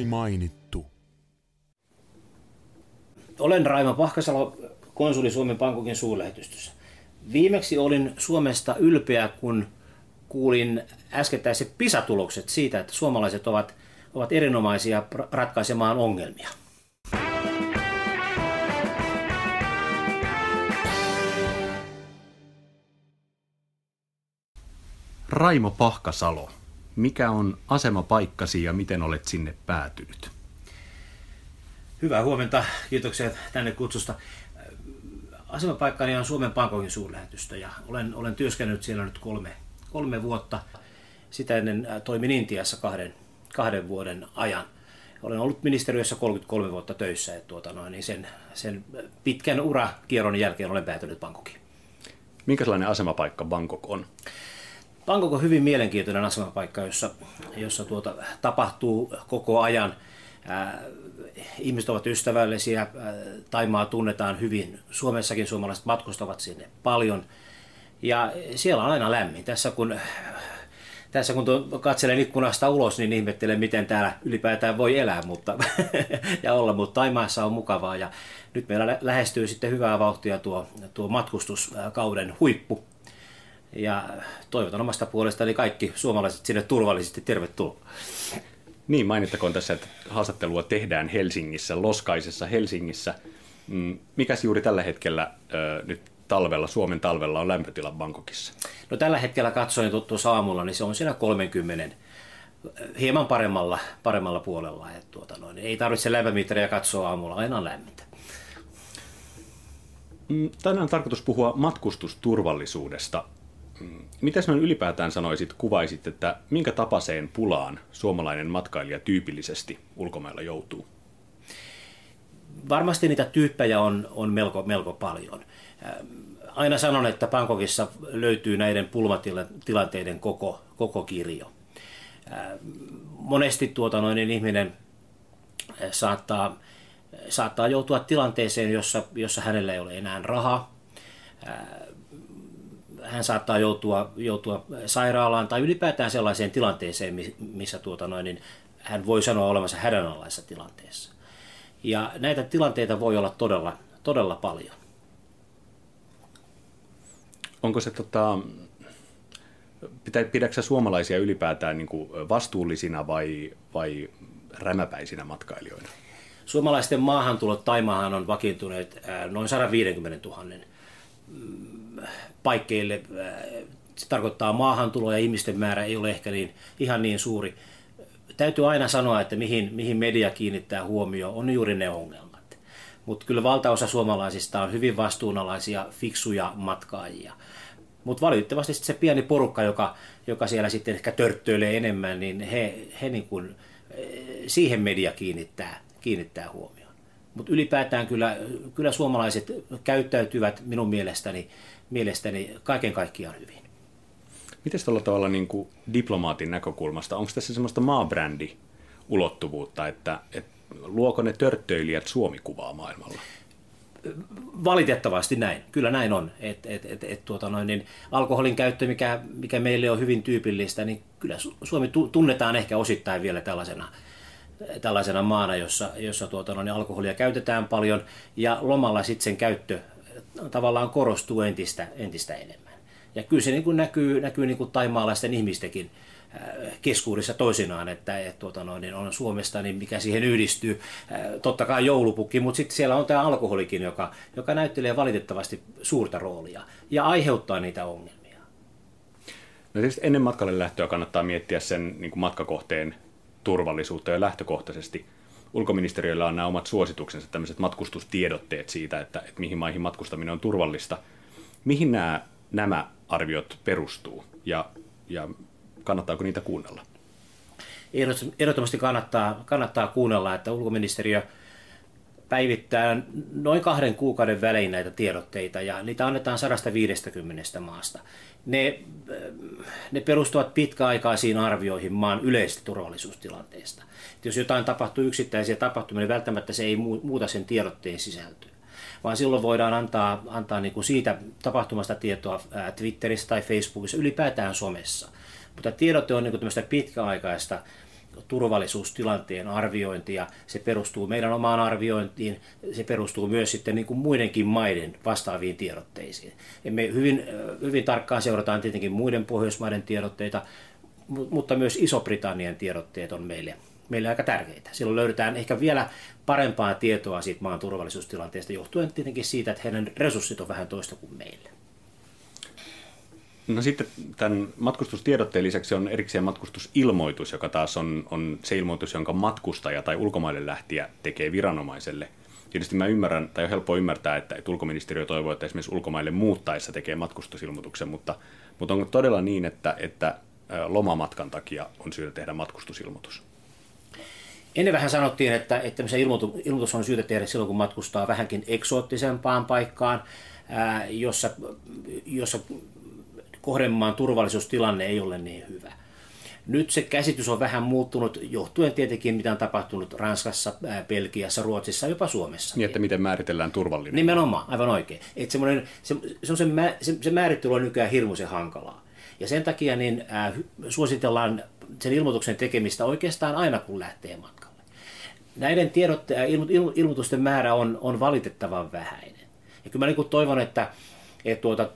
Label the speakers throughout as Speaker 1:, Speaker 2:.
Speaker 1: Suomi mainittu.
Speaker 2: Olen Raima Pahkasalo, konsuli Suomen Pankokin suurlähetystössä. Viimeksi olin Suomesta ylpeä, kun kuulin äskettäiset PISA-tulokset siitä, että suomalaiset ovat, ovat erinomaisia ratkaisemaan ongelmia.
Speaker 3: Raimo Pahkasalo, mikä on asemapaikkasi ja miten olet sinne päätynyt?
Speaker 2: Hyvää huomenta, kiitoksia tänne kutsusta. Asemapaikkani on Suomen Pankokin suurlähetystö ja olen, olen työskennellyt siellä nyt kolme, kolme vuotta. Sitä ennen toimin Intiassa kahden, kahden vuoden ajan. Olen ollut ministeriössä 33 vuotta töissä ja tuota noin, niin sen, sen pitkän urakierron jälkeen olen päätynyt Bangkokiin.
Speaker 3: Minkälainen asemapaikka Bangkok on?
Speaker 2: Bangkok on hyvin mielenkiintoinen asemapaikka, jossa, jossa tuota, tapahtuu koko ajan. Ää, ihmiset ovat ystävällisiä, ää, Taimaa tunnetaan hyvin. Suomessakin suomalaiset matkustavat sinne paljon. Ja siellä on aina lämmin. Tässä kun, tässä kun katselen ikkunasta ulos, niin ihmettelen, miten täällä ylipäätään voi elää mutta, ja olla, mutta Taimaassa on mukavaa. Ja nyt meillä lähestyy sitten hyvää vauhtia tuo, tuo matkustuskauden huippu ja toivotan omasta puolestani kaikki suomalaiset sinne turvallisesti tervetuloa.
Speaker 3: Niin, mainittakoon tässä, että haastattelua tehdään Helsingissä, Loskaisessa Helsingissä. Mm, mikäs juuri tällä hetkellä äh, nyt talvella, Suomen talvella on lämpötila Bangkokissa?
Speaker 2: No tällä hetkellä katsoin tuossa aamulla, niin se on siinä 30 hieman paremmalla, paremmalla puolella. Että tuota noin, ei tarvitse lämpömittaria katsoa aamulla, aina on lämmintä.
Speaker 3: Mm, tänään on tarkoitus puhua matkustusturvallisuudesta. Miten noin ylipäätään sanoisit, kuvaisit, että minkä tapaseen pulaan suomalainen matkailija tyypillisesti ulkomailla joutuu?
Speaker 2: Varmasti niitä tyyppejä on, on melko, melko paljon. Aina sanon, että Bangkokissa löytyy näiden pulmatilanteiden koko, koko kirjo. Monesti tuota noin, niin ihminen saattaa, saattaa joutua tilanteeseen, jossa, jossa hänellä ei ole enää rahaa hän saattaa joutua, joutua sairaalaan tai ylipäätään sellaiseen tilanteeseen, missä tuota noin, niin hän voi sanoa olevansa hädänalaisessa tilanteessa. Ja näitä tilanteita voi olla todella, todella paljon.
Speaker 3: Onko se tota, pitä, pidätkö suomalaisia ylipäätään niin kuin vastuullisina vai, vai rämäpäisinä matkailijoina?
Speaker 2: Suomalaisten maahantulot Taimaahan on vakiintuneet noin 150 000 paikkeille. Se tarkoittaa maahantuloa ja ihmisten määrä ei ole ehkä niin, ihan niin suuri. Täytyy aina sanoa, että mihin, mihin media kiinnittää huomioon, on juuri ne ongelmat. Mutta kyllä valtaosa suomalaisista on hyvin vastuunalaisia, fiksuja matkaajia. Mutta valitettavasti se pieni porukka, joka, joka siellä sitten ehkä törttöilee enemmän, niin he, he niin kuin, siihen media kiinnittää, kiinnittää huomioon. Mutta ylipäätään kyllä, kyllä suomalaiset käyttäytyvät minun mielestäni mielestäni kaiken kaikkiaan hyvin.
Speaker 3: Miten tuolla tavalla niin kuin diplomaatin näkökulmasta, onko tässä semmoista maabrändi ulottuvuutta, että, että luoko ne törttöilijät Suomi-kuvaa maailmalla?
Speaker 2: Valitettavasti näin, kyllä näin on. Et, et, et, et, tuota noin, niin alkoholin käyttö, mikä, mikä meille on hyvin tyypillistä, niin kyllä Suomi tunnetaan ehkä osittain vielä tällaisena, tällaisena maana, jossa, jossa tuota noin, alkoholia käytetään paljon ja lomalla sitten sen käyttö tavallaan korostuu entistä, entistä enemmän. Ja kyllä se niin kuin näkyy, näkyy niin kuin taimaalaisten ihmistenkin äh, keskuudessa toisinaan, että et, tuota noin, niin on Suomesta, niin mikä siihen yhdistyy. Äh, totta kai joulupukki, mutta sitten siellä on tämä alkoholikin, joka, joka näyttelee valitettavasti suurta roolia ja aiheuttaa niitä ongelmia.
Speaker 3: No tietysti ennen matkalle lähtöä kannattaa miettiä sen niin kuin matkakohteen turvallisuutta ja lähtökohtaisesti – ulkoministeriöllä on nämä omat suosituksensa, tämmöiset matkustustiedotteet siitä, että, että mihin maihin matkustaminen on turvallista. Mihin nämä, nämä arviot perustuu ja, ja kannattaako niitä kuunnella?
Speaker 2: Ehdottomasti kannattaa, kannattaa kuunnella, että ulkoministeriö päivittää noin kahden kuukauden välein näitä tiedotteita ja niitä annetaan 150 maasta. Ne, ne perustuvat pitkäaikaisiin arvioihin maan yleisestä turvallisuustilanteesta. Jos jotain tapahtuu yksittäisiä tapahtumia, niin välttämättä se ei muuta sen tiedotteen sisältöä vaan silloin voidaan antaa, antaa niin kuin siitä tapahtumasta tietoa Twitterissä tai Facebookissa, ylipäätään somessa. Mutta tiedotte on niin kuin pitkäaikaista turvallisuustilanteen arviointi ja se perustuu meidän omaan arviointiin, se perustuu myös sitten niin kuin muidenkin maiden vastaaviin tiedotteisiin. Ja me hyvin, hyvin tarkkaan seurataan tietenkin muiden Pohjoismaiden tiedotteita, mutta myös Iso-Britannian tiedotteet on meille, meille aika tärkeitä. Silloin löydetään ehkä vielä parempaa tietoa siitä maan turvallisuustilanteesta johtuen tietenkin siitä, että heidän resurssit on vähän toista kuin meillä.
Speaker 3: No sitten tämän matkustustiedotteen lisäksi on erikseen matkustusilmoitus, joka taas on, on se ilmoitus, jonka matkustaja tai ulkomaille lähtiä tekee viranomaiselle. Tietysti mä ymmärrän, tai on helppo ymmärtää, että, että ulkoministeriö toivoo, että esimerkiksi ulkomaille muuttaessa tekee matkustusilmoituksen, mutta, mutta on todella niin, että, että lomamatkan takia on syytä tehdä matkustusilmoitus?
Speaker 2: Ennen vähän sanottiin, että, että ilmoitus on syytä tehdä silloin, kun matkustaa vähänkin eksoottisempaan paikkaan, ää, jossa, jossa kohdemaan turvallisuustilanne ei ole niin hyvä. Nyt se käsitys on vähän muuttunut johtuen tietenkin, mitä on tapahtunut Ranskassa, Belgiassa, Ruotsissa, jopa Suomessa.
Speaker 3: Niin, että miten määritellään turvallinen.
Speaker 2: Nimenomaan, aivan oikein. Että se, se, se, se, se määrittely on nykyään hirmuisen hankalaa. Ja sen takia niin, äh, suositellaan sen ilmoituksen tekemistä oikeastaan aina, kun lähtee matkalle. Näiden tiedot, äh, ilmo, ilmoitusten määrä on, on valitettavan vähäinen. Ja kyllä mä niin toivon, että, että tuota,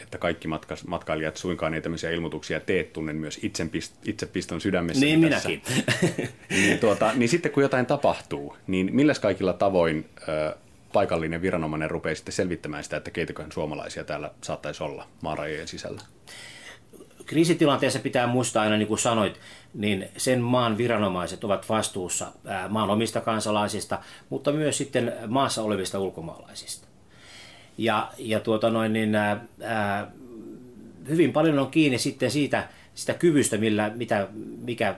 Speaker 3: että kaikki matkas, matkailijat suinkaan ei tämmöisiä ilmoituksia tee, tunnen myös itse, itse piston sydämessä.
Speaker 2: Niin tässä. minäkin.
Speaker 3: niin, tuota, niin sitten kun jotain tapahtuu, niin millä kaikilla tavoin ö, paikallinen viranomainen rupeaa sitten selvittämään sitä, että keitäköhän suomalaisia täällä saattaisi olla maarajojen sisällä?
Speaker 2: Kriisitilanteessa pitää muistaa aina, niin kuin sanoit, niin sen maan viranomaiset ovat vastuussa maan omista kansalaisista, mutta myös sitten maassa olevista ulkomaalaisista. Ja, ja tuota noin, niin, ää, hyvin paljon on kiinni sitten siitä, sitä kyvystä, millä, mitä, mikä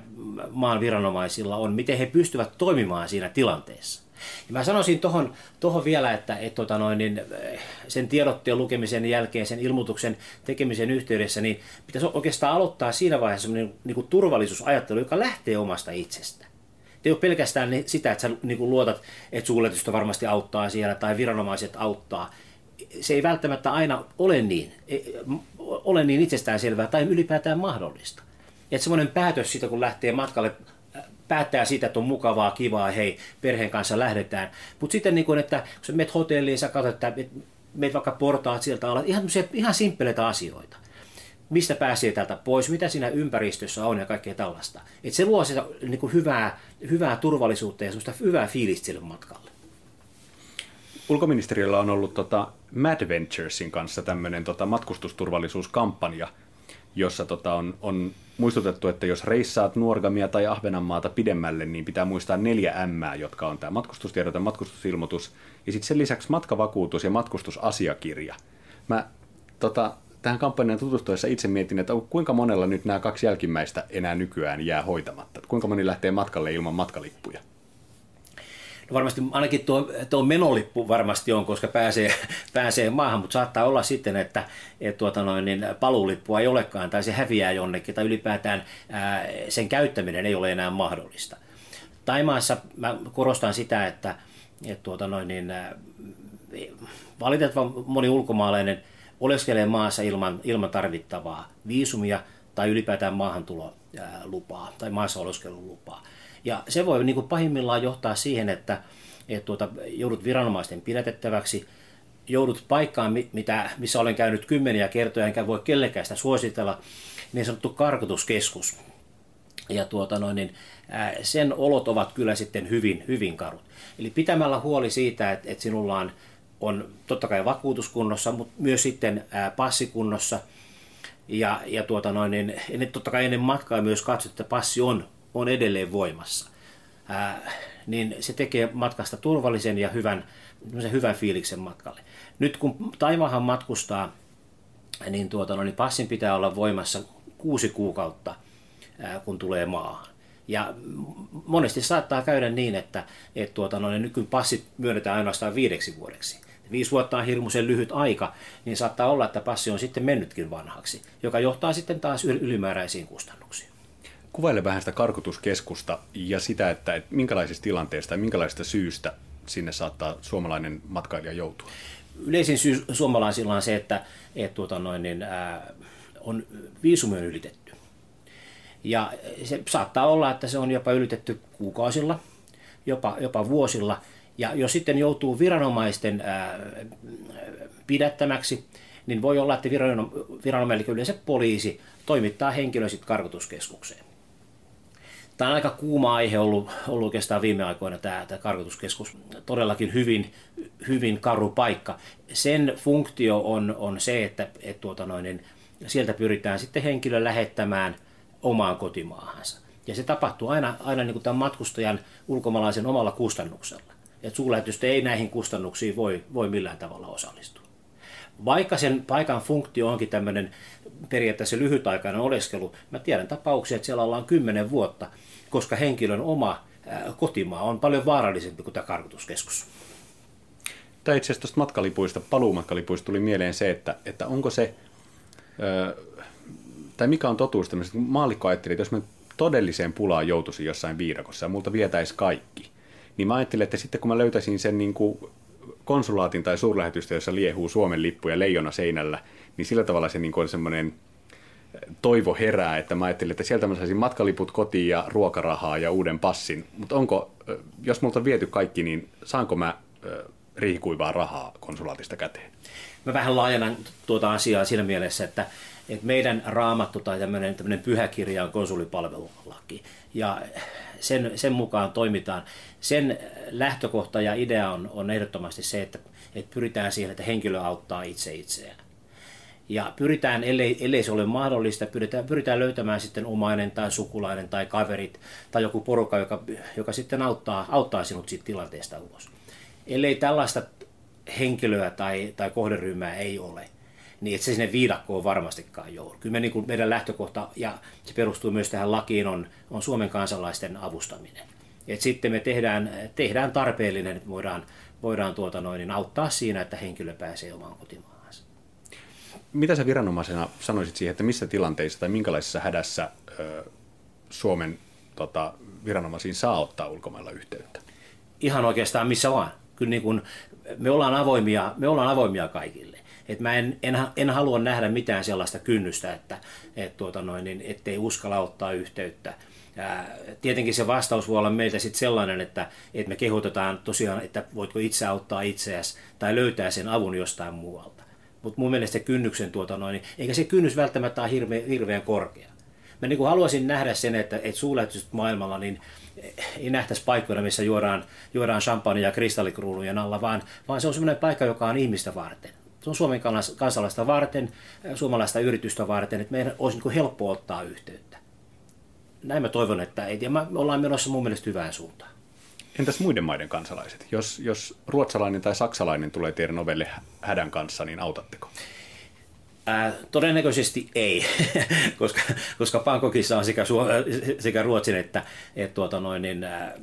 Speaker 2: maan viranomaisilla on, miten he pystyvät toimimaan siinä tilanteessa. Ja mä sanoisin tuohon tohon vielä, että et, tota noin, niin, sen tiedotteen lukemisen jälkeen, sen ilmoituksen tekemisen yhteydessä, niin pitäisi oikeastaan aloittaa siinä vaiheessa sellainen niin turvallisuusajattelu, joka lähtee omasta itsestä. Ei ole pelkästään sitä, että sä niin kuin luotat, että suuletusta varmasti auttaa siellä tai viranomaiset auttaa. Se ei välttämättä aina ole niin, ole niin itsestäänselvää tai ylipäätään mahdollista. Että semmoinen päätös siitä, kun lähtee matkalle päättää siitä, että on mukavaa, kivaa, hei, perheen kanssa lähdetään. Mutta sitten, niin kun, että kun sä menet hotelliin, sä katsot, että meet vaikka portaat sieltä alla, ihan, ihan simppeleitä asioita. Mistä pääsee täältä pois, mitä siinä ympäristössä on ja kaikkea tällaista. Et se luo sitä niin kuin hyvää, hyvää turvallisuutta ja semmoista hyvää fiilistä sille matkalle.
Speaker 3: Ulkoministeriöllä on ollut tota Mad Venturesin kanssa tämmöinen tota matkustusturvallisuuskampanja, jossa tota on, on muistutettu, että jos reissaat Nuorgamia tai Ahvenanmaata pidemmälle, niin pitää muistaa neljä M, jotka on tämä ja matkustusilmoitus ja sitten sen lisäksi matkavakuutus ja matkustusasiakirja. Mä tota, tähän kampanjaan tutustuessa itse mietin, että kuinka monella nyt nämä kaksi jälkimmäistä enää nykyään jää hoitamatta. Kuinka moni lähtee matkalle ilman matkalippuja?
Speaker 2: No varmasti ainakin tuo, tuo menolippu varmasti on, koska pääsee, pääsee maahan, mutta saattaa olla sitten, että et tuota noin, niin paluulippua ei olekaan tai se häviää jonnekin tai ylipäätään ää, sen käyttäminen ei ole enää mahdollista. Taimaassa mä korostan sitä, että et tuota noin, niin, ää, valitettavan moni ulkomaalainen oleskelee maassa ilman, ilman tarvittavaa viisumia tai ylipäätään maahantulolupaa tai maassa oleskelulupaa. Ja se voi niin kuin pahimmillaan johtaa siihen, että, että tuota, joudut viranomaisten pidätettäväksi, joudut paikkaan, mitä, missä olen käynyt kymmeniä kertoja, enkä voi kellekään sitä suositella, niin sanottu karkotuskeskus. Ja tuota noin, niin, sen olot ovat kyllä sitten hyvin, hyvin karut. Eli pitämällä huoli siitä, että, että sinulla on, on totta kai vakuutuskunnossa, mutta myös sitten passikunnossa. Ja, ja tuota noin, niin, totta kai ennen matkaa myös katsot, että passi on on edelleen voimassa, ää, niin se tekee matkasta turvallisen ja hyvän, hyvän fiiliksen matkalle. Nyt kun Taivahan matkustaa, niin, tuota, no, niin passin pitää olla voimassa kuusi kuukautta, ää, kun tulee maahan. Ja monesti saattaa käydä niin, että et, tuota, no, niin nyky passit myönnetään ainoastaan viideksi vuodeksi. Viisi vuotta on hirmuisen lyhyt aika, niin saattaa olla, että passi on sitten mennytkin vanhaksi, joka johtaa sitten taas ylimääräisiin kustannuksiin
Speaker 3: kuvaile vähän sitä karkotuskeskusta ja sitä, että, että minkälaisista tilanteista ja minkälaisista syystä sinne saattaa suomalainen matkailija joutua?
Speaker 2: Yleisin syy suomalaisilla on se, että, että tuota noin, niin, ää, on viisumi on ylitetty. Ja se saattaa olla, että se on jopa ylitetty kuukausilla, jopa, jopa vuosilla. Ja jos sitten joutuu viranomaisten ää, pidättämäksi, niin voi olla, että viranomainen, yleensä poliisi, toimittaa henkilön sitten karkotuskeskukseen. Tämä on aika kuuma aihe ollut, ollut oikeastaan viime aikoina tämä, tämä karkotuskeskus. Todellakin hyvin, hyvin karu paikka. Sen funktio on, on se, että, että tuota noin, niin sieltä pyritään sitten henkilö lähettämään omaan kotimaahansa. Ja se tapahtuu aina, aina niin kuin tämän matkustajan ulkomaalaisen omalla kustannuksella. Et suurlähetystä ei näihin kustannuksiin voi, voi millään tavalla osallistua. Vaikka sen paikan funktio onkin tämmöinen periaatteessa lyhytaikainen oleskelu, mä tiedän tapauksia, että siellä ollaan kymmenen vuotta, koska henkilön oma kotimaa on paljon vaarallisempi kuin tämä karkotuskeskus.
Speaker 3: Tai itse asiassa tuosta matkalipuista, paluumatkalipuista tuli mieleen se, että, että onko se, tai mikä on totuus tämmöisestä, maallikko ajatteli, että jos mä todelliseen pulaan joutuisin jossain viidakossa ja multa vietäisi kaikki, niin mä ajattelin, että sitten kun mä löytäisin sen niin kuin konsulaatin tai suurlähetystä, jossa liehuu Suomen lippu ja leijona seinällä, niin sillä tavalla se niin kuin on semmoinen toivo herää, että mä ajattelin, että sieltä mä saisin matkaliput kotiin ja ruokarahaa ja uuden passin. Mutta onko, jos multa on viety kaikki, niin saanko mä riihikuivaa rahaa konsulaatista käteen?
Speaker 2: Mä vähän laajennan tuota asiaa siinä mielessä, että, että meidän raamattu tai tämmöinen, tämmöinen pyhäkirja on konsulipalvelulaki. Ja sen, sen mukaan toimitaan. Sen lähtökohta ja idea on, on ehdottomasti se, että, että pyritään siihen, että henkilö auttaa itse itseään. Ja pyritään, ellei, ellei se ole mahdollista, pyritään, pyritään löytämään sitten omainen tai sukulainen tai kaverit tai joku porukka, joka, joka sitten auttaa, auttaa sinut siitä tilanteesta ulos. Ellei tällaista henkilöä tai, tai kohderyhmää ei ole, niin et se sinne viidakkoon varmastikaan joudu. Kyllä me, niin kuin meidän lähtökohta, ja se perustuu myös tähän lakiin, on, on Suomen kansalaisten avustaminen. Et sitten me tehdään, tehdään tarpeellinen, että voidaan, voidaan tuota noin, niin auttaa siinä, että henkilö pääsee omaan kotimaahansa.
Speaker 3: Mitä sä viranomaisena sanoisit siihen, että missä tilanteissa tai minkälaisessa hädässä ö, Suomen tota, viranomaisiin saa ottaa ulkomailla yhteyttä?
Speaker 2: Ihan oikeastaan missä vaan. Kyllä niin kun, me, ollaan avoimia, me ollaan avoimia kaikille. Et mä en, en, en halua nähdä mitään sellaista kynnystä, että et tuota noin, niin, ettei uskalla ottaa yhteyttä. Ää, tietenkin se vastaus voi olla meiltä sitten sellainen, että, että me kehotetaan tosiaan, että voitko itse auttaa itseäsi tai löytää sen avun jostain muualta. Mutta mun mielestä se kynnyksen, tuota noin, niin, eikä se kynnys välttämättä ole hirveän, hirveän korkea. Mä niin kuin haluaisin nähdä sen, että, että suulähetykset maailmalla niin ei nähtäisi paikkoina, missä juodaan, juodaan champagne ja kristallikruulujen alla, vaan, vaan se on sellainen paikka, joka on ihmistä varten. Se on Suomen kansalaista varten, suomalaista yritystä varten, että meidän olisi niin helppo ottaa yhteyttä. Näin mä toivon, että ja me ollaan menossa mun mielestä hyvään suuntaan.
Speaker 3: Entäs muiden maiden kansalaiset? Jos, jos ruotsalainen tai saksalainen tulee teidän ovelle hädän kanssa, niin autatteko?
Speaker 2: Ää, todennäköisesti ei, koska, koska Bangkokissa on sekä, sekä Ruotsin että, että tuota noin, niin, ää,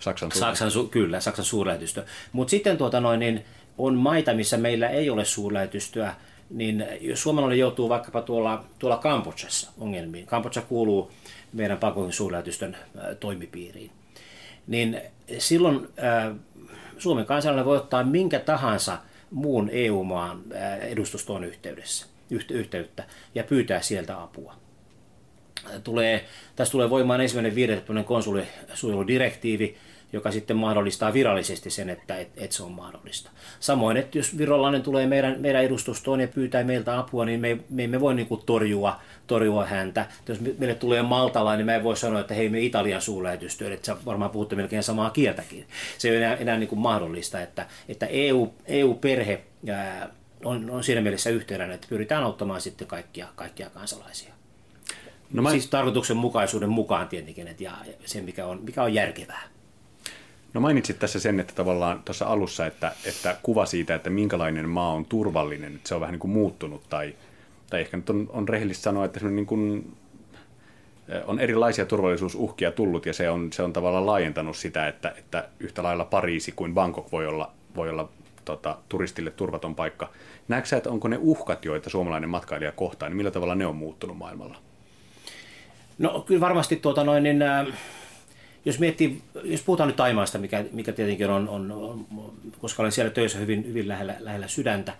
Speaker 3: Saksan,
Speaker 2: Saksan, su, kyllä, Saksan suurlähetystö. Mutta sitten tuota noin, niin, on maita, missä meillä ei ole suurlähetystöä, niin jos suomalainen joutuu vaikkapa tuolla, tuolla Kambodsassa ongelmiin, Kambodža kuuluu meidän Bangkokin suurlähetystön toimipiiriin, niin silloin ää, Suomen kansalainen voi ottaa minkä tahansa muun EU-maan edustustoon yhteydessä, yhteyttä ja pyytää sieltä apua. Tulee, tässä tulee voimaan ensimmäinen viidettäinen konsulisuojeludirektiivi, joka sitten mahdollistaa virallisesti sen, että et, et se on mahdollista. Samoin, että jos virolainen tulee meidän, meidän edustustoon ja pyytää meiltä apua, niin me, me emme voi niin kuin torjua, torjua häntä. Jos meille tulee maltalainen, niin mä en voi sanoa, että hei me Italian suurlähetystyö, että sä varmaan puhutte melkein samaa kieltäkin. Se ei ole enää, enää niin kuin mahdollista, että, että EU, EU-perhe ää, on, on siinä mielessä yhteydessä, että pyritään auttamaan sitten kaikkia, kaikkia kansalaisia. No mä... Siis tarkoituksenmukaisuuden mukaan tietenkin, että ja se mikä on, mikä on järkevää.
Speaker 3: No mainitsit tässä sen, että tavallaan tuossa alussa, että, että kuva siitä, että minkälainen maa on turvallinen, että se on vähän niin kuin muuttunut tai, tai ehkä nyt on, on rehellistä sanoa, että niin kuin, on erilaisia turvallisuusuhkia tullut ja se on, se on tavallaan laajentanut sitä, että, että yhtä lailla Pariisi kuin Bangkok voi olla, voi olla tota, turistille turvaton paikka. Näetkö sä, että onko ne uhkat, joita suomalainen matkailija kohtaa, niin millä tavalla ne on muuttunut maailmalla?
Speaker 2: No kyllä varmasti tuota noin, niin, äh jos miettii, jos puhutaan nyt Taimaasta, mikä, mikä tietenkin on, on, on, koska olen siellä töissä hyvin, hyvin lähellä, lähellä sydäntä,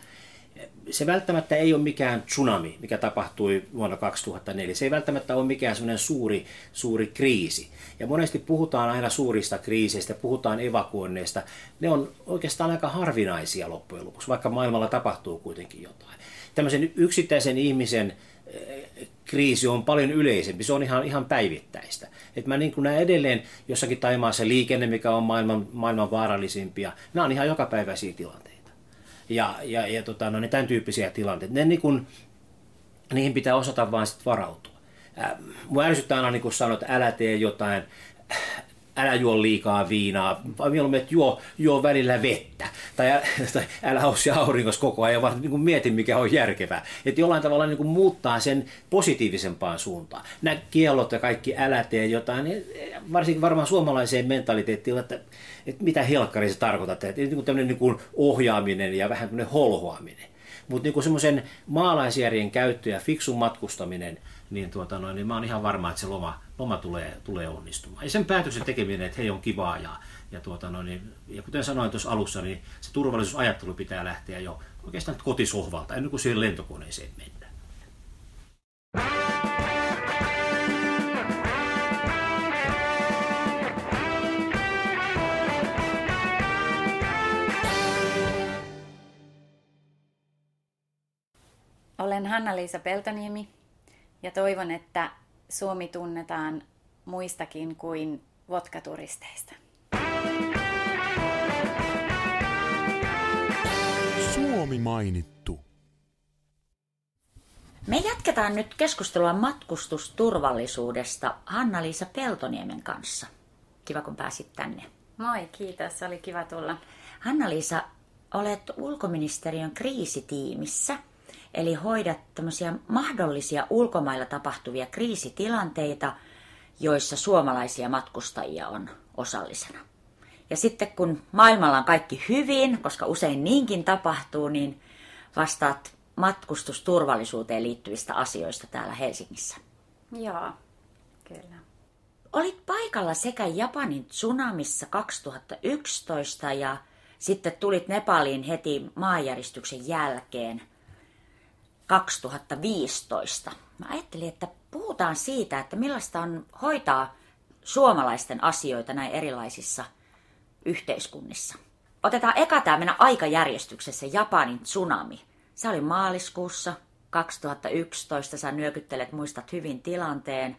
Speaker 2: se välttämättä ei ole mikään tsunami, mikä tapahtui vuonna 2004. Se ei välttämättä ole mikään semmoinen suuri, suuri kriisi. Ja monesti puhutaan aina suurista kriiseistä, puhutaan evakuoinneista. Ne on oikeastaan aika harvinaisia loppujen lopuksi, vaikka maailmalla tapahtuu kuitenkin jotain. Tämmöisen yksittäisen ihmisen kriisi on paljon yleisempi, se on ihan, ihan päivittäistä. Et mä niin näen edelleen jossakin Taimaassa liikenne, mikä on maailman, maailman vaarallisimpia, nämä on ihan jokapäiväisiä tilanteita. Ja, ja, ja tota, no, ne tämän tyyppisiä tilanteita. Ne, niin kun, niihin pitää osata vaan sit varautua. Äh, mua ärsyttää aina niin sanoa, että älä tee jotain, älä juo liikaa viinaa, vai mieluummin, että juo, juo välillä vettä, tai, tai älä ole siellä aurinkossa koko ajan, vaan niin kuin mieti, mikä on järkevää. Että jollain tavalla niin kuin muuttaa sen positiivisempaan suuntaan. Nämä kiellot ja kaikki älä tee jotain, niin varsinkin varmaan suomalaiseen mentaliteettiin, että, että mitä helkkari se tarkoittaa, että niin kuin tämmöinen niin kuin ohjaaminen ja vähän tämmöinen holhoaminen. Mutta niin semmoisen maalaisjärjen käyttö ja fiksun matkustaminen – niin, tuota noin, niin mä oon ihan varma, että se loma, loma tulee, tulee onnistumaan. Ja sen päätöksen tekeminen, että hei on kivaa ja, ja, tuota noin, niin, ja kuten sanoin tuossa alussa, niin se turvallisuusajattelu pitää lähteä jo oikeastaan kotisohvalta, ennen kuin siihen lentokoneeseen mennään.
Speaker 1: Olen Hanna-Liisa Peltoniemi, ja toivon, että Suomi tunnetaan muistakin kuin vodkaturisteista.
Speaker 4: Suomi mainittu.
Speaker 5: Me jatketaan nyt keskustelua matkustusturvallisuudesta Hanna-Liisa Peltoniemen kanssa. Kiva, kun pääsit tänne.
Speaker 1: Moi, kiitos. Oli kiva tulla.
Speaker 5: Hanna-Liisa, olet ulkoministeriön kriisitiimissä – Eli hoidat tämmöisiä mahdollisia ulkomailla tapahtuvia kriisitilanteita, joissa suomalaisia matkustajia on osallisena. Ja sitten kun maailmalla on kaikki hyvin, koska usein niinkin tapahtuu, niin vastaat matkustusturvallisuuteen liittyvistä asioista täällä Helsingissä.
Speaker 1: Joo, kyllä.
Speaker 5: Olit paikalla sekä Japanin tsunamissa 2011 ja sitten tulit Nepaliin heti maanjäristyksen jälkeen – 2015. Mä ajattelin, että puhutaan siitä, että millaista on hoitaa suomalaisten asioita näin erilaisissa yhteiskunnissa. Otetaan eka tämä mennä aikajärjestyksessä Japanin tsunami. Se oli maaliskuussa 2011, sä nyökyttelet, muistat hyvin tilanteen.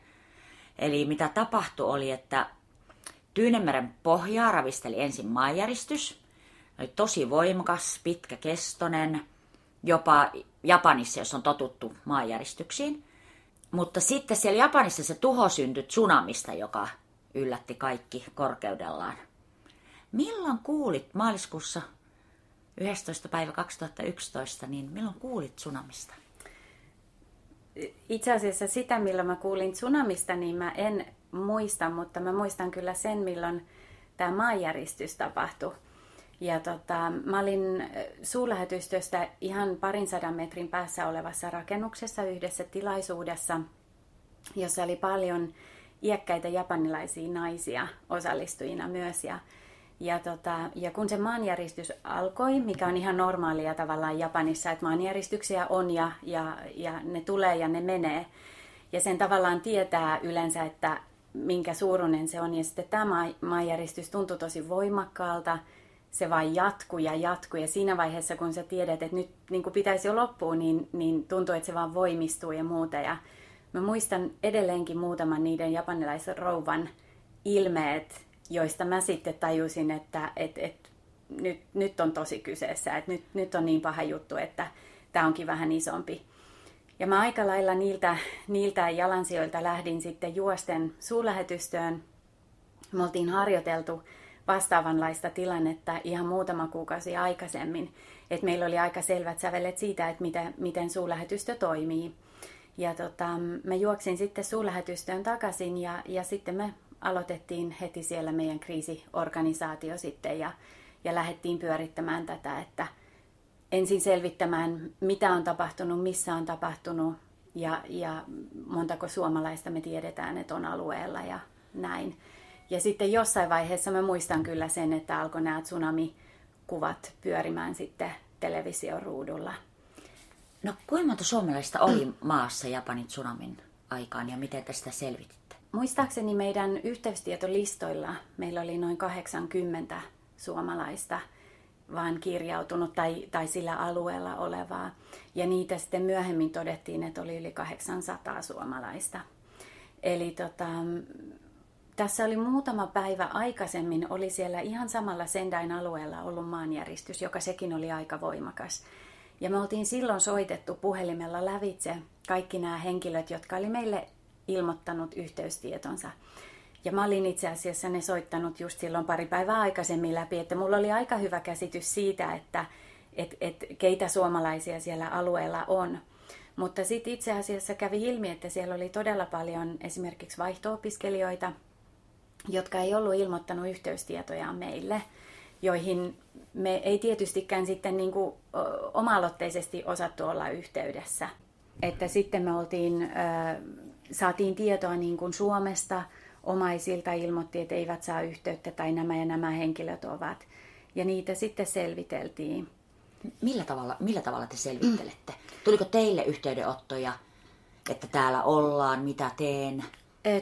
Speaker 5: Eli mitä tapahtui oli, että Tyynemeren pohjaa ravisteli ensin maanjäristys. Oli tosi voimakas, pitkäkestoinen, jopa Japanissa, jos on totuttu maanjäristyksiin. Mutta sitten siellä Japanissa se tuho syntyi tsunamista, joka yllätti kaikki korkeudellaan. Milloin kuulit maaliskuussa 11. päivä 2011, niin milloin kuulit tsunamista?
Speaker 1: Itse asiassa sitä, milloin mä kuulin tsunamista, niin mä en muista, mutta mä muistan kyllä sen, milloin tämä maanjäristys tapahtui. Ja tota, mä olin suulähetystöstä ihan parin sadan metrin päässä olevassa rakennuksessa yhdessä tilaisuudessa, jossa oli paljon iäkkäitä japanilaisia naisia osallistujina myös. Ja, ja, tota, ja kun se maanjäristys alkoi, mikä on ihan normaalia tavallaan Japanissa, että maanjäristyksiä on ja, ja, ja ne tulee ja ne menee. Ja sen tavallaan tietää yleensä, että minkä suuruinen se on. Ja sitten tämä maanjäristys tuntui tosi voimakkaalta se vain jatkuu ja jatkuu. Ja siinä vaiheessa, kun sä tiedät, että nyt niin kuin pitäisi jo loppua, niin, niin tuntuu, että se vaan voimistuu ja muuta. Ja mä muistan edelleenkin muutaman niiden japanilaisen rouvan ilmeet, joista mä sitten tajusin, että et, et, nyt, nyt on tosi kyseessä. Että nyt, nyt on niin paha juttu, että tämä onkin vähän isompi. Ja mä aika lailla niiltä, niiltä jalansijoilta lähdin sitten juosten suurlähetystöön. Me oltiin harjoiteltu vastaavanlaista tilannetta ihan muutama kuukausi aikaisemmin. Et meillä oli aika selvät sävelet siitä, että miten, miten suulähetystö toimii. Ja tota, mä juoksin sitten suulähetystöön takaisin ja, ja sitten me aloitettiin heti siellä meidän kriisiorganisaatio sitten ja, ja lähdettiin pyörittämään tätä, että ensin selvittämään, mitä on tapahtunut, missä on tapahtunut ja, ja montako suomalaista me tiedetään, että on alueella ja näin. Ja sitten jossain vaiheessa mä muistan kyllä sen, että alkoi nämä tsunami-kuvat pyörimään sitten televisioruudulla.
Speaker 5: No kuinka monta suomalaista oli maassa Japanin tsunamin aikaan ja miten te sitä selvititte?
Speaker 1: Muistaakseni meidän yhteystietolistoilla meillä oli noin 80 suomalaista vaan kirjautunut tai, tai sillä alueella olevaa. Ja niitä sitten myöhemmin todettiin, että oli yli 800 suomalaista. Eli tota, tässä oli muutama päivä aikaisemmin, oli siellä ihan samalla Sendain alueella ollut maanjäristys, joka sekin oli aika voimakas. Ja me oltiin silloin soitettu puhelimella lävitse kaikki nämä henkilöt, jotka oli meille ilmoittanut yhteystietonsa. Ja mä olin itse asiassa ne soittanut just silloin pari päivää aikaisemmin läpi, että mulla oli aika hyvä käsitys siitä, että et, et, keitä suomalaisia siellä alueella on. Mutta sitten itse asiassa kävi ilmi, että siellä oli todella paljon esimerkiksi vaihto-opiskelijoita, jotka ei ollut ilmoittanut yhteystietojaan meille, joihin me ei tietystikään sitten niin kuin oma-aloitteisesti osattu olla yhteydessä. Että sitten me oltiin, saatiin tietoa niin kuin Suomesta, omaisilta ilmoitti, että eivät saa yhteyttä tai nämä ja nämä henkilöt ovat. Ja niitä sitten selviteltiin.
Speaker 5: Millä tavalla, millä tavalla te selvittelette? Tuliko teille yhteydenottoja, että täällä ollaan, mitä teen?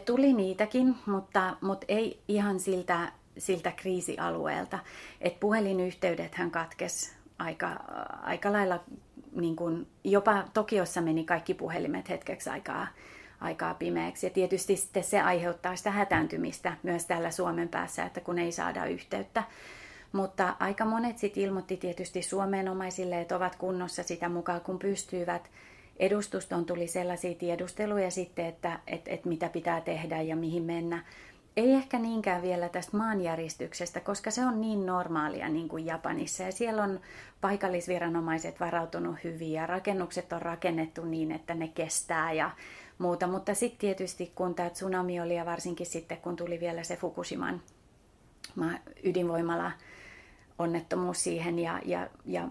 Speaker 1: Tuli niitäkin, mutta, mutta ei ihan siltä, siltä kriisialueelta. Et puhelinyhteydet hän katkes aika, aika lailla, niin kuin, jopa Tokiossa meni kaikki puhelimet hetkeksi aikaa, aikaa pimeäksi. Ja tietysti sitten se aiheuttaa sitä hätääntymistä myös täällä Suomen päässä, että kun ei saada yhteyttä. Mutta aika monet sitten ilmoitti tietysti suomenomaisille, että ovat kunnossa sitä mukaan kun pystyvät edustustoon tuli sellaisia tiedusteluja sitten, että, että, että mitä pitää tehdä ja mihin mennä. Ei ehkä niinkään vielä tästä maanjäristyksestä, koska se on niin normaalia niin kuin Japanissa. Ja siellä on paikallisviranomaiset varautunut hyvin ja rakennukset on rakennettu niin, että ne kestää ja muuta. Mutta sitten tietysti kun tämä tsunami oli ja varsinkin sitten kun tuli vielä se Fukushiman ydinvoimala onnettomuus siihen ja, ja, ja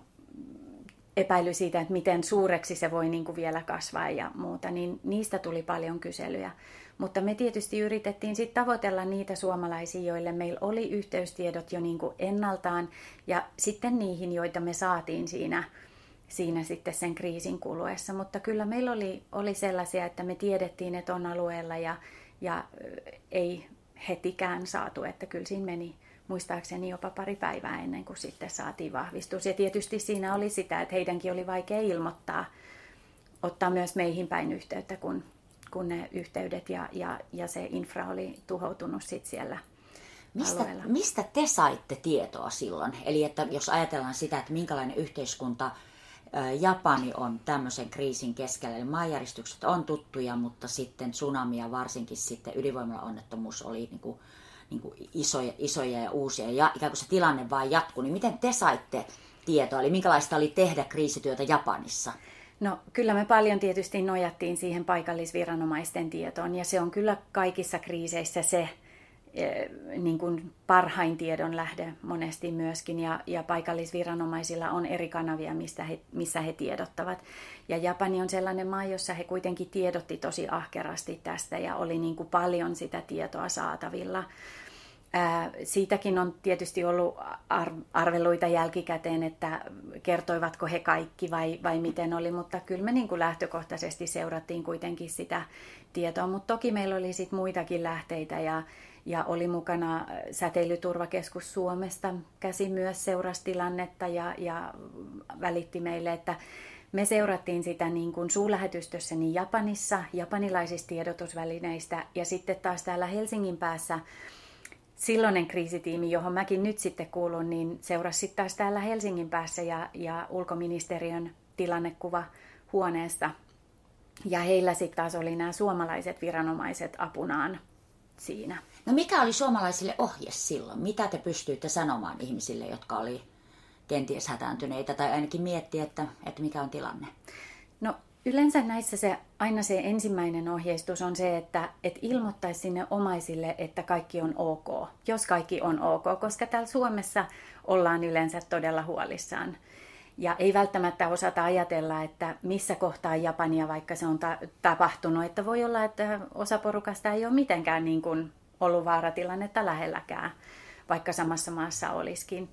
Speaker 1: epäily siitä, että miten suureksi se voi niin kuin vielä kasvaa ja muuta, niin niistä tuli paljon kyselyjä. Mutta me tietysti yritettiin sitten tavoitella niitä suomalaisia, joille meillä oli yhteystiedot jo niin kuin ennaltaan, ja sitten niihin, joita me saatiin siinä, siinä sitten sen kriisin kuluessa. Mutta kyllä meillä oli, oli sellaisia, että me tiedettiin, että on alueella, ja, ja ei hetikään saatu, että kyllä siinä meni, muistaakseni jopa pari päivää ennen kuin sitten saatiin vahvistus. Ja tietysti siinä oli sitä, että heidänkin oli vaikea ilmoittaa, ottaa myös meihin päin yhteyttä, kun, kun ne yhteydet ja, ja, ja se infra oli tuhoutunut sitten siellä
Speaker 5: Mistä, mistä te saitte tietoa silloin? Eli että jos ajatellaan sitä, että minkälainen yhteiskunta Japani on tämmöisen kriisin keskellä. Eli maanjäristykset on tuttuja, mutta sitten tsunami ja varsinkin sitten ydinvoimalaonnettomuus oli niin kuin niin kuin isoja, isoja ja uusia ja ikään kuin se tilanne vaan jatkuu, niin miten te saitte tietoa, eli minkälaista oli tehdä kriisityötä Japanissa?
Speaker 1: No kyllä me paljon tietysti nojattiin siihen paikallisviranomaisten tietoon ja se on kyllä kaikissa kriiseissä se niin kuin parhain tiedon lähde monesti myöskin ja, ja paikallisviranomaisilla on eri kanavia, mistä he, missä he tiedottavat. Ja Japani on sellainen maa, jossa he kuitenkin tiedotti tosi ahkerasti tästä ja oli niin kuin paljon sitä tietoa saatavilla. Ää, siitäkin on tietysti ollut arveluita jälkikäteen, että kertoivatko he kaikki vai, vai miten oli, mutta kyllä me niin kuin lähtökohtaisesti seurattiin kuitenkin sitä tietoa, mutta toki meillä oli sit muitakin lähteitä ja, ja oli mukana säteilyturvakeskus Suomesta, käsi myös seurasi tilannetta ja, ja välitti meille, että me seurattiin sitä niin kuin suulähetystössä niin Japanissa, japanilaisista tiedotusvälineistä ja sitten taas täällä Helsingin päässä silloinen kriisitiimi, johon mäkin nyt sitten kuulun, niin seurasi taas täällä Helsingin päässä ja, ja ulkoministeriön tilannekuva huoneesta. Ja heillä sitten taas oli nämä suomalaiset viranomaiset apunaan siinä.
Speaker 5: No mikä oli suomalaisille ohje silloin? Mitä te pystyitte sanomaan ihmisille, jotka oli kenties hätääntyneitä tai ainakin miettiä, että, että mikä on tilanne?
Speaker 1: No Yleensä näissä se, aina se ensimmäinen ohjeistus on se, että et ilmoittaisi sinne omaisille, että kaikki on ok, jos kaikki on ok, koska täällä Suomessa ollaan yleensä todella huolissaan. Ja ei välttämättä osata ajatella, että missä kohtaa Japania vaikka se on ta- tapahtunut. Että voi olla, että osa porukasta ei ole mitenkään niin kuin ollut vaaratilannetta lähelläkään, vaikka samassa maassa olisikin.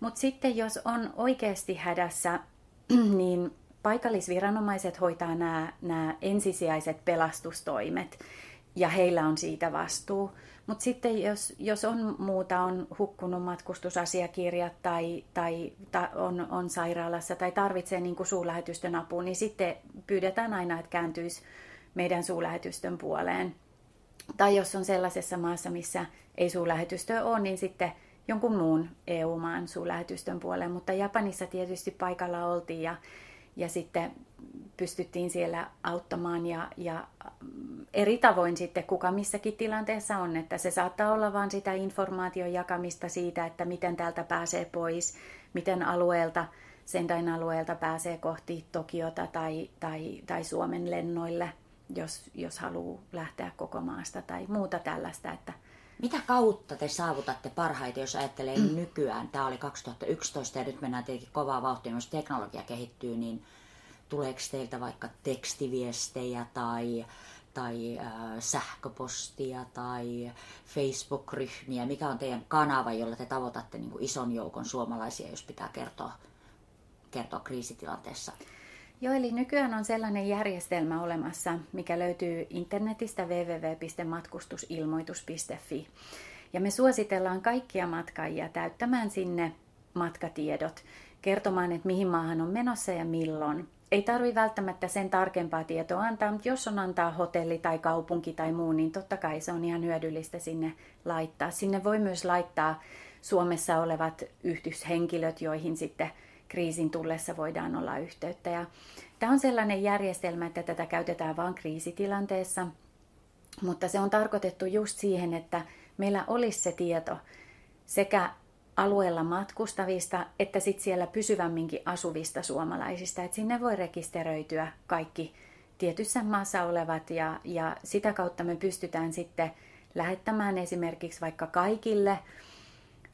Speaker 1: Mutta sitten jos on oikeasti hädässä, niin paikallisviranomaiset hoitaa nämä, ensisijaiset pelastustoimet ja heillä on siitä vastuu. Mutta sitten jos, jos on muuta, on hukkunut matkustusasiakirjat tai, tai ta, on, on sairaalassa tai tarvitsee niin suulähetystön apua, niin sitten pyydetään aina, että kääntyisi meidän suulähetystön puoleen. Tai jos on sellaisessa maassa, missä ei suulähetystö ole, niin sitten jonkun muun EU-maan suulähetystön puoleen. Mutta Japanissa tietysti paikalla oltiin ja, ja sitten pystyttiin siellä auttamaan ja, ja eri tavoin sitten kuka missäkin tilanteessa on, että se saattaa olla vain sitä informaation jakamista siitä, että miten täältä pääsee pois, miten alueelta, Sendain alueelta pääsee kohti Tokiota tai, tai, tai Suomen lennoille, jos, jos haluaa lähteä koko maasta tai muuta tällaista. Että
Speaker 5: Mitä kautta te saavutatte parhaiten, jos ajattelee mm. nykyään? Tämä oli 2011 ja nyt mennään tietenkin kovaa vauhtia, jos teknologia kehittyy, niin tuleeko teiltä vaikka tekstiviestejä tai tai äh, sähköpostia tai Facebook-ryhmiä? Mikä on teidän kanava, jolla te tavoitatte niin kuin ison joukon suomalaisia, jos pitää kertoa, kertoa kriisitilanteessa?
Speaker 1: Joo, eli nykyään on sellainen järjestelmä olemassa, mikä löytyy internetistä www.matkustusilmoitus.fi. Ja me suositellaan kaikkia matkaajia täyttämään sinne matkatiedot, kertomaan, että mihin maahan on menossa ja milloin ei tarvi välttämättä sen tarkempaa tietoa antaa, mutta jos on antaa hotelli tai kaupunki tai muu, niin totta kai se on ihan hyödyllistä sinne laittaa. Sinne voi myös laittaa Suomessa olevat yhdyshenkilöt, joihin sitten kriisin tullessa voidaan olla yhteyttä. Ja tämä on sellainen järjestelmä, että tätä käytetään vain kriisitilanteessa, mutta se on tarkoitettu just siihen, että meillä olisi se tieto sekä alueella matkustavista, että sitten siellä pysyvämminkin asuvista suomalaisista. että sinne voi rekisteröityä kaikki tietyssä maassa olevat ja, ja sitä kautta me pystytään sitten lähettämään esimerkiksi vaikka kaikille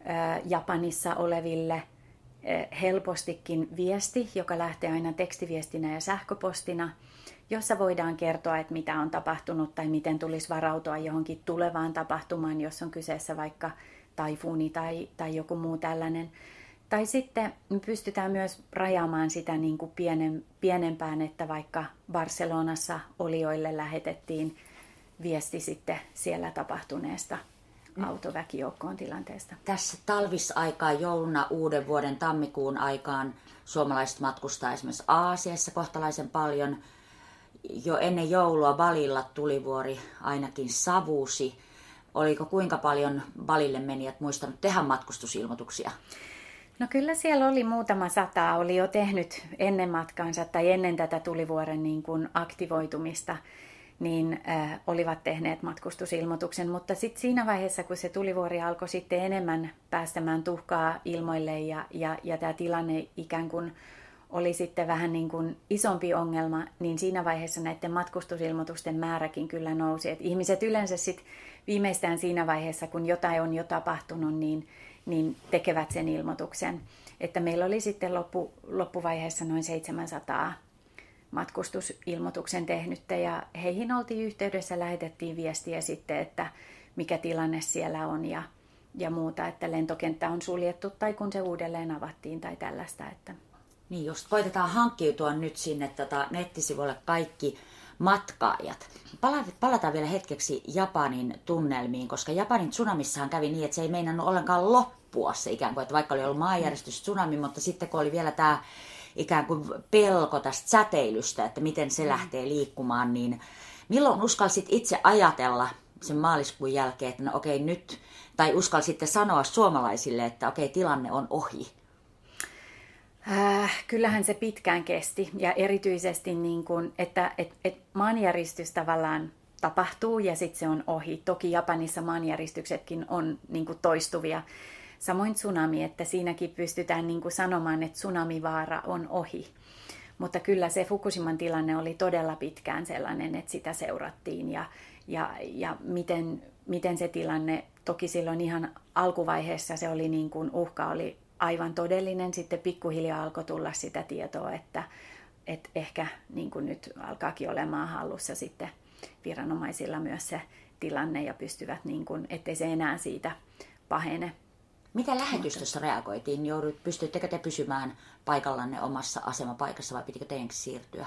Speaker 1: ää, Japanissa oleville helpostikin viesti, joka lähtee aina tekstiviestinä ja sähköpostina, jossa voidaan kertoa, että mitä on tapahtunut tai miten tulisi varautua johonkin tulevaan tapahtumaan, jos on kyseessä vaikka taifuuni tai, tai joku muu tällainen. Tai sitten pystytään myös rajaamaan sitä niin kuin pienen, pienempään, että vaikka Barcelonassa olijoille lähetettiin viesti sitten siellä tapahtuneesta autoväkijoukkoon tilanteesta.
Speaker 5: Tässä talvisaikaan, jouluna, uuden vuoden, tammikuun aikaan suomalaiset matkustaa esimerkiksi Aasiassa kohtalaisen paljon. Jo ennen joulua Balilla tulivuori ainakin savusi oliko kuinka paljon Balille menijät muistanut tehdä matkustusilmoituksia?
Speaker 1: No kyllä siellä oli muutama sata, oli jo tehnyt ennen matkaansa tai ennen tätä tulivuoren niin kuin aktivoitumista, niin äh, olivat tehneet matkustusilmoituksen. Mutta sitten siinä vaiheessa, kun se tulivuori alkoi sitten enemmän päästämään tuhkaa ilmoille ja, ja, ja tämä tilanne ikään kuin oli sitten vähän niin kuin isompi ongelma, niin siinä vaiheessa näiden matkustusilmoitusten määräkin kyllä nousi. Et ihmiset yleensä sitten viimeistään siinä vaiheessa, kun jotain on jo tapahtunut, niin, niin tekevät sen ilmoituksen. Että meillä oli sitten loppu, loppuvaiheessa noin 700 matkustusilmoituksen tehnyttä ja heihin oltiin yhteydessä, lähetettiin viestiä sitten, että mikä tilanne siellä on ja, ja muuta, että lentokenttä on suljettu tai kun se uudelleen avattiin tai tällaista. Että...
Speaker 5: Niin, just koitetaan hankkiutua nyt sinne tota, nettisivuille kaikki matkaajat. Palataan vielä hetkeksi Japanin tunnelmiin, koska Japanin tsunamissahan kävi niin, että se ei meinannut ollenkaan loppua se ikään kuin, että vaikka oli ollut maanjärjestys tsunami, mutta sitten kun oli vielä tämä ikään kuin pelko tästä säteilystä, että miten se lähtee liikkumaan, niin milloin uskalsit itse ajatella sen maaliskuun jälkeen, että no okei nyt, tai uskalsitte sanoa suomalaisille, että okei tilanne on ohi?
Speaker 1: Äh, kyllähän se pitkään kesti ja erityisesti, niin kuin, että et, et maanjäristys tavallaan tapahtuu ja sitten se on ohi. Toki Japanissa maanjäristyksetkin on niin kuin toistuvia. Samoin tsunami, että siinäkin pystytään niin kuin sanomaan, että tsunamivaara on ohi. Mutta kyllä se Fukushiman tilanne oli todella pitkään sellainen, että sitä seurattiin ja, ja, ja miten, miten se tilanne, toki silloin ihan alkuvaiheessa se oli niin kuin uhka oli aivan todellinen. Sitten pikkuhiljaa alkoi tulla sitä tietoa, että, että ehkä niin kuin nyt alkaakin olemaan hallussa sitten viranomaisilla myös se tilanne ja pystyvät, niin kuin, ettei se enää siitä pahene.
Speaker 5: Miten lähetystössä reagoitiin? Joudut, pystyttekö te pysymään paikallanne omassa asemapaikassa vai pitikö teidänkin siirtyä?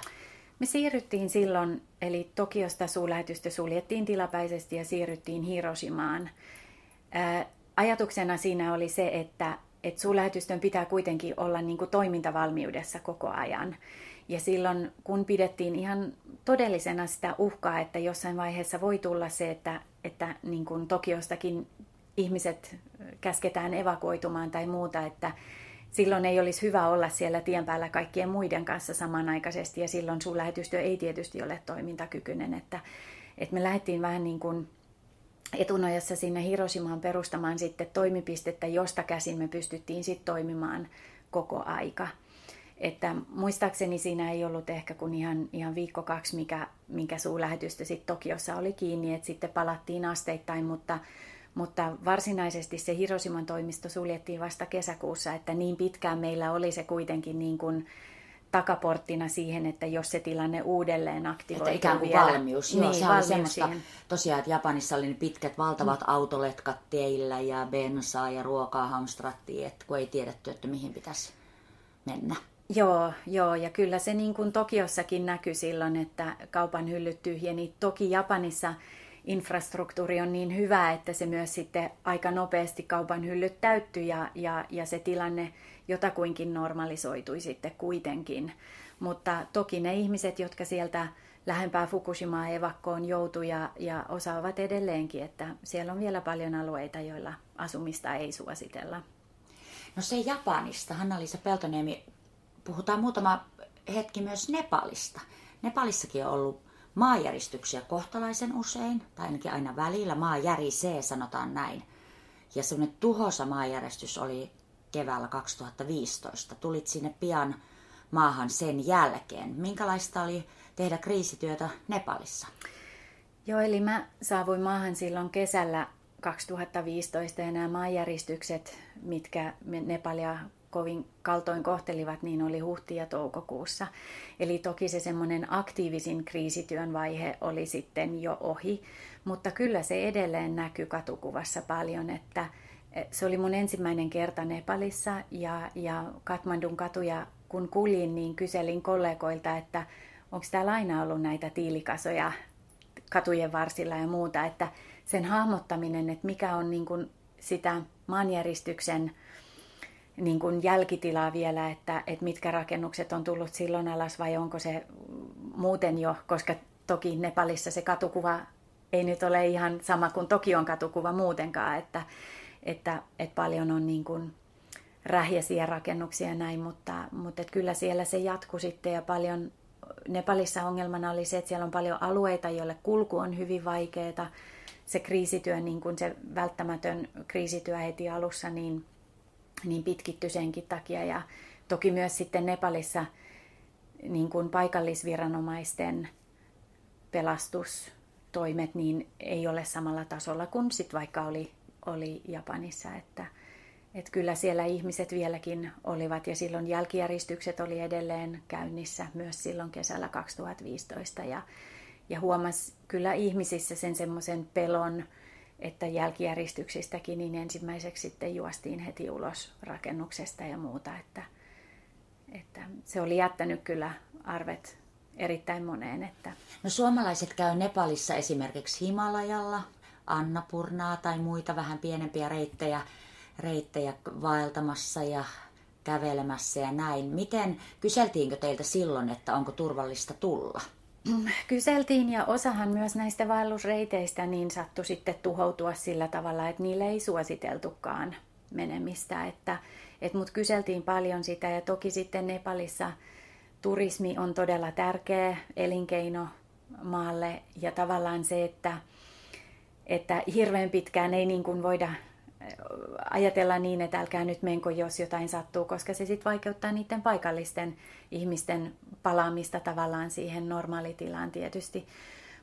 Speaker 1: Me siirryttiin silloin, eli Tokiosta suurlähetystö suljettiin tilapäisesti ja siirryttiin Hiroshimaan. Ää, ajatuksena siinä oli se, että, että suurlähetystön pitää kuitenkin olla niin kuin toimintavalmiudessa koko ajan. Ja silloin, kun pidettiin ihan todellisena sitä uhkaa, että jossain vaiheessa voi tulla se, että, että niin kuin Tokiostakin ihmiset käsketään evakuoitumaan tai muuta, että silloin ei olisi hyvä olla siellä tien päällä kaikkien muiden kanssa samanaikaisesti ja silloin sun lähetystyö ei tietysti ole toimintakykyinen, että, että me lähdettiin vähän niin kuin etunojassa sinne Hiroshimaan perustamaan sitten toimipistettä, josta käsin me pystyttiin sitten toimimaan koko aika. Että muistaakseni siinä ei ollut ehkä kuin ihan, ihan viikko kaksi, mikä, minkä suulähetystö sitten Tokiossa oli kiinni, että sitten palattiin asteittain, mutta, mutta varsinaisesti se Hiroshiman toimisto suljettiin vasta kesäkuussa, että niin pitkään meillä oli se kuitenkin niin kuin takaporttina siihen, että jos se tilanne uudelleen aktivoituu
Speaker 5: Että ikään kuin
Speaker 1: vielä.
Speaker 5: valmius. Joo,
Speaker 1: niin,
Speaker 5: se
Speaker 1: valmius
Speaker 5: semmoista,
Speaker 1: siihen.
Speaker 5: tosiaan, että Japanissa oli ne pitkät valtavat mm. autoletkat teillä ja bensaa ja ruokaa hamstrattiin, että kun ei tiedetty, että mihin pitäisi mennä.
Speaker 1: Joo, joo, ja kyllä se niin kuin Tokiossakin näkyi silloin, että kaupan hyllyt tyhjeni. Toki Japanissa infrastruktuuri on niin hyvä, että se myös sitten aika nopeasti kaupan hyllyt täyttyi ja, ja, ja se tilanne jotakuinkin normalisoitui sitten kuitenkin. Mutta toki ne ihmiset, jotka sieltä lähempää Fukushimaa evakkoon joutui ja, ja osaavat edelleenkin, että siellä on vielä paljon alueita, joilla asumista ei suositella.
Speaker 5: No se Japanista, Hanna-Liisa Peltoniemi, puhutaan muutama hetki myös Nepalista. Nepalissakin on ollut maajäristyksiä kohtalaisen usein, tai ainakin aina välillä. Maa järisee, sanotaan näin. Ja semmoinen tuhoisa maajärjestys oli keväällä 2015. Tulit sinne pian maahan sen jälkeen. Minkälaista oli tehdä kriisityötä Nepalissa?
Speaker 1: Joo, eli mä saavuin maahan silloin kesällä 2015 ja nämä maanjäristykset, mitkä Nepalia kovin kaltoin kohtelivat, niin oli huhti- ja toukokuussa. Eli toki se semmoinen aktiivisin kriisityön vaihe oli sitten jo ohi, mutta kyllä se edelleen näkyy katukuvassa paljon, että se oli mun ensimmäinen kerta Nepalissa ja, ja Katmandun katuja kun kuljin, niin kyselin kollegoilta, että onko täällä aina ollut näitä tiilikasoja katujen varsilla ja muuta, että sen hahmottaminen, että mikä on niin kuin sitä maanjäristyksen niin kuin jälkitilaa vielä, että, että mitkä rakennukset on tullut silloin alas vai onko se muuten jo, koska toki Nepalissa se katukuva ei nyt ole ihan sama kuin Tokion katukuva muutenkaan, että, että, että paljon on niin kuin rähjäisiä rakennuksia ja näin, mutta, mutta että kyllä siellä se jatkui sitten ja paljon, Nepalissa ongelmana oli se, että siellä on paljon alueita, joille kulku on hyvin vaikeaa. Se kriisityö, niin kuin se välttämätön kriisityö heti alussa, niin, niin pitkittyi senkin takia. Ja toki myös sitten Nepalissa niin kuin paikallisviranomaisten pelastustoimet niin ei ole samalla tasolla kuin sit vaikka oli, oli Japanissa. Että, että kyllä siellä ihmiset vieläkin olivat ja silloin jälkijäristykset oli edelleen käynnissä myös silloin kesällä 2015 ja, ja huomasi kyllä ihmisissä sen semmoisen pelon, että jälkijäristyksistäkin niin ensimmäiseksi sitten juostiin heti ulos rakennuksesta ja muuta, että, että se oli jättänyt kyllä arvet erittäin moneen. Että...
Speaker 5: No suomalaiset käy Nepalissa esimerkiksi Himalajalla, Annapurnaa tai muita vähän pienempiä reittejä reittejä vaeltamassa ja kävelemässä ja näin. Miten, kyseltiinkö teiltä silloin, että onko turvallista tulla?
Speaker 1: Kyseltiin ja osahan myös näistä vaellusreiteistä niin sattui sitten tuhoutua sillä tavalla, että niille ei suositeltukaan menemistä. Että, et mut kyseltiin paljon sitä ja toki sitten Nepalissa turismi on todella tärkeä elinkeino maalle ja tavallaan se, että, että hirveän pitkään ei niin kuin voida ajatella niin, että älkää nyt menko, jos jotain sattuu, koska se sitten vaikeuttaa niiden paikallisten ihmisten palaamista tavallaan siihen normaalitilaan tietysti.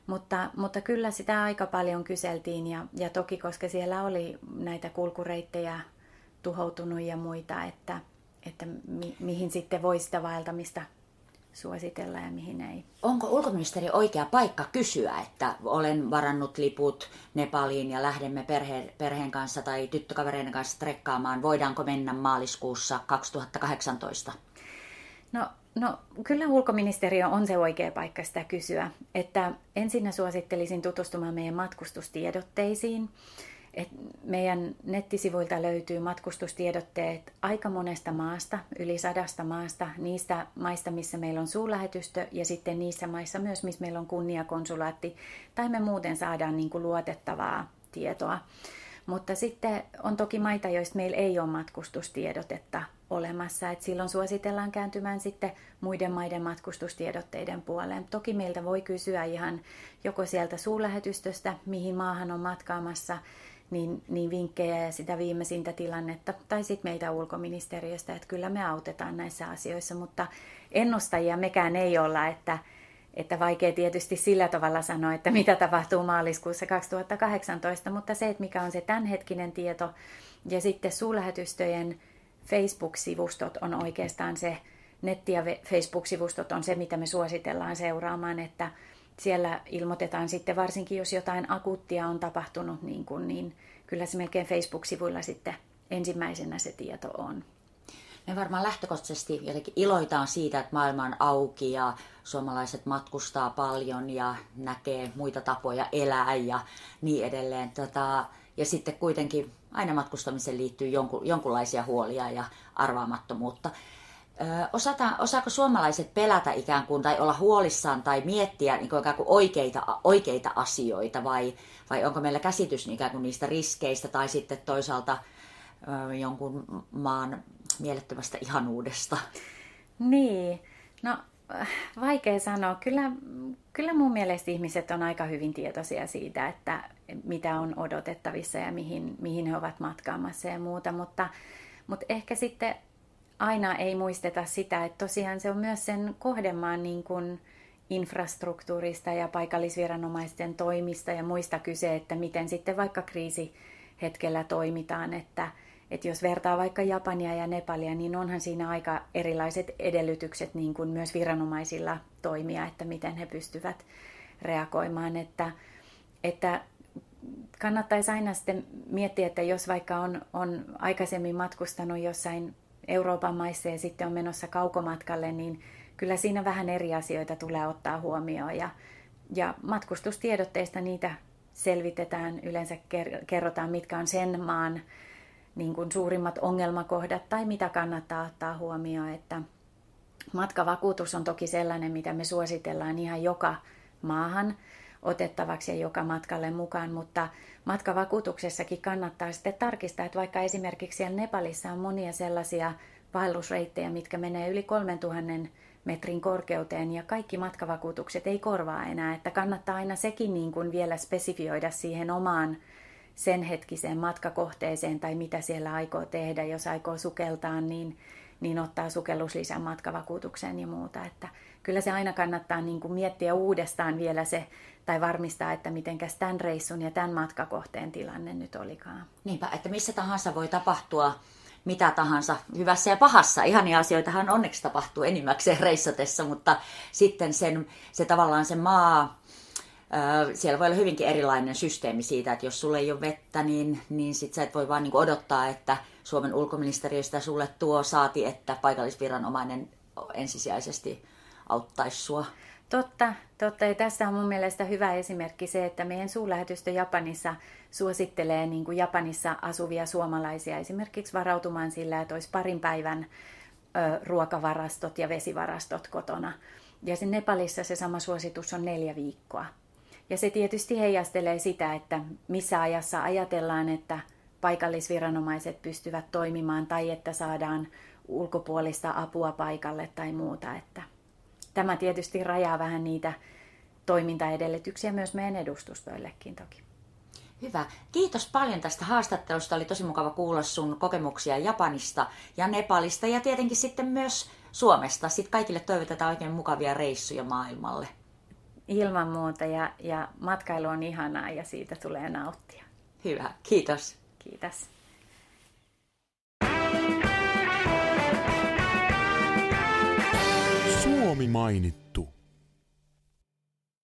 Speaker 1: Mutta, mutta kyllä sitä aika paljon kyseltiin ja, ja toki, koska siellä oli näitä kulkureittejä tuhoutunut ja muita, että, että mi, mihin sitten voi sitä vaeltamista suositella ja mihin ei.
Speaker 5: Onko ulkoministeri oikea paikka kysyä, että olen varannut liput Nepaliin ja lähdemme perhe, perheen kanssa tai tyttökavereiden kanssa trekkaamaan, voidaanko mennä maaliskuussa 2018?
Speaker 1: No, no kyllä ulkoministeriö on se oikea paikka sitä kysyä. Että ensinnä suosittelisin tutustumaan meidän matkustustiedotteisiin. Et meidän nettisivuilta löytyy matkustustiedotteet aika monesta maasta, yli sadasta maasta, niistä maista, missä meillä on suurlähetystö ja sitten niissä maissa myös, missä meillä on kunniakonsulaatti, tai me muuten saadaan niin kuin luotettavaa tietoa. Mutta sitten on toki maita, joista meillä ei ole matkustustiedotetta olemassa, että silloin suositellaan kääntymään sitten muiden maiden matkustustiedotteiden puoleen. Toki meiltä voi kysyä ihan joko sieltä suurlähetystöstä, mihin maahan on matkaamassa, niin, niin vinkkejä ja sitä viimeisintä tilannetta, tai sitten meitä ulkoministeriöstä, että kyllä me autetaan näissä asioissa, mutta ennustajia mekään ei olla, että, että vaikea tietysti sillä tavalla sanoa, että mitä tapahtuu maaliskuussa 2018, mutta se, että mikä on se tämänhetkinen tieto, ja sitten suurlähetystöjen Facebook-sivustot on oikeastaan se, netti- ja Facebook-sivustot on se, mitä me suositellaan seuraamaan, että siellä ilmoitetaan sitten, varsinkin jos jotain akuuttia on tapahtunut, niin, kuin, niin kyllä se melkein Facebook-sivuilla sitten ensimmäisenä se tieto on.
Speaker 5: Me varmaan lähtökohtaisesti jotenkin iloitaan siitä, että maailma on auki ja suomalaiset matkustaa paljon ja näkee muita tapoja elää ja niin edelleen. Tota, ja sitten kuitenkin aina matkustamiseen liittyy jonkun, jonkunlaisia huolia ja arvaamattomuutta. Osata, osaako suomalaiset pelätä ikään kuin tai olla huolissaan tai miettiä niin kuin ikään kuin oikeita, oikeita asioita vai, vai onko meillä käsitys ikään kuin niistä riskeistä tai sitten toisaalta jonkun maan mielettömästä ihanuudesta?
Speaker 1: Niin, no vaikea sanoa. Kyllä, kyllä mun mielestä ihmiset on aika hyvin tietoisia siitä, että mitä on odotettavissa ja mihin, mihin he ovat matkaamassa ja muuta, mutta, mutta ehkä sitten aina ei muisteta sitä, että tosiaan se on myös sen kohdemaan niin kuin infrastruktuurista ja paikallisviranomaisten toimista ja muista kyse, että miten sitten vaikka kriisihetkellä toimitaan, että, että jos vertaa vaikka Japania ja Nepalia, niin onhan siinä aika erilaiset edellytykset niin kuin myös viranomaisilla toimia, että miten he pystyvät reagoimaan, että, että kannattaisi aina sitten miettiä, että jos vaikka on, on aikaisemmin matkustanut jossain Euroopan maissa ja sitten on menossa kaukomatkalle, niin kyllä siinä vähän eri asioita tulee ottaa huomioon. Ja, ja matkustustiedotteista niitä selvitetään, yleensä kerrotaan, mitkä on sen maan niin kuin suurimmat ongelmakohdat tai mitä kannattaa ottaa huomioon. Että matkavakuutus on toki sellainen, mitä me suositellaan ihan joka maahan otettavaksi ja joka matkalle mukaan, mutta matkavakuutuksessakin kannattaa sitten tarkistaa, että vaikka esimerkiksi siellä Nepalissa on monia sellaisia vaellusreittejä, mitkä menee yli 3000 metrin korkeuteen ja kaikki matkavakuutukset ei korvaa enää, että kannattaa aina sekin niin kuin vielä spesifioida siihen omaan sen hetkiseen matkakohteeseen tai mitä siellä aikoo tehdä. Jos aikoo sukeltaa, niin, niin ottaa sukelluslisän matkavakuutukseen ja muuta. Että kyllä se aina kannattaa niin kuin miettiä uudestaan vielä se, tai varmistaa, että mitenkäs tämän reissun ja tämän matkakohteen tilanne nyt olikaan.
Speaker 5: Niinpä, että missä tahansa voi tapahtua mitä tahansa, hyvässä ja pahassa. Ihania asioitahan onneksi tapahtuu enimmäkseen reissatessa, mutta sitten sen, se tavallaan se maa, siellä voi olla hyvinkin erilainen systeemi siitä, että jos sulle ei ole vettä, niin, niin sit sä et voi vaan niin odottaa, että Suomen ulkoministeriöstä sulle tuo saati, että paikallisviranomainen ensisijaisesti auttaisi sua.
Speaker 1: Totta, totta. Ja tässä on mun mielestä hyvä esimerkki se, että meidän suurlähetystö Japanissa suosittelee niin kuin Japanissa asuvia suomalaisia esimerkiksi varautumaan sillä, että olisi parin päivän ö, ruokavarastot ja vesivarastot kotona. Ja sen Nepalissa se sama suositus on neljä viikkoa. Ja se tietysti heijastelee sitä, että missä ajassa ajatellaan, että paikallisviranomaiset pystyvät toimimaan tai että saadaan ulkopuolista apua paikalle tai muuta. Että tämä tietysti rajaa vähän niitä toimintaedellytyksiä myös meidän edustustoillekin toki.
Speaker 5: Hyvä. Kiitos paljon tästä haastattelusta. Oli tosi mukava kuulla sun kokemuksia Japanista ja Nepalista ja tietenkin sitten myös Suomesta. Sitten kaikille toivotetaan oikein mukavia reissuja maailmalle.
Speaker 1: Ilman muuta ja, ja matkailu on ihanaa ja siitä tulee nauttia.
Speaker 5: Hyvä. Kiitos.
Speaker 1: Kiitos.
Speaker 4: Suomi mainittu.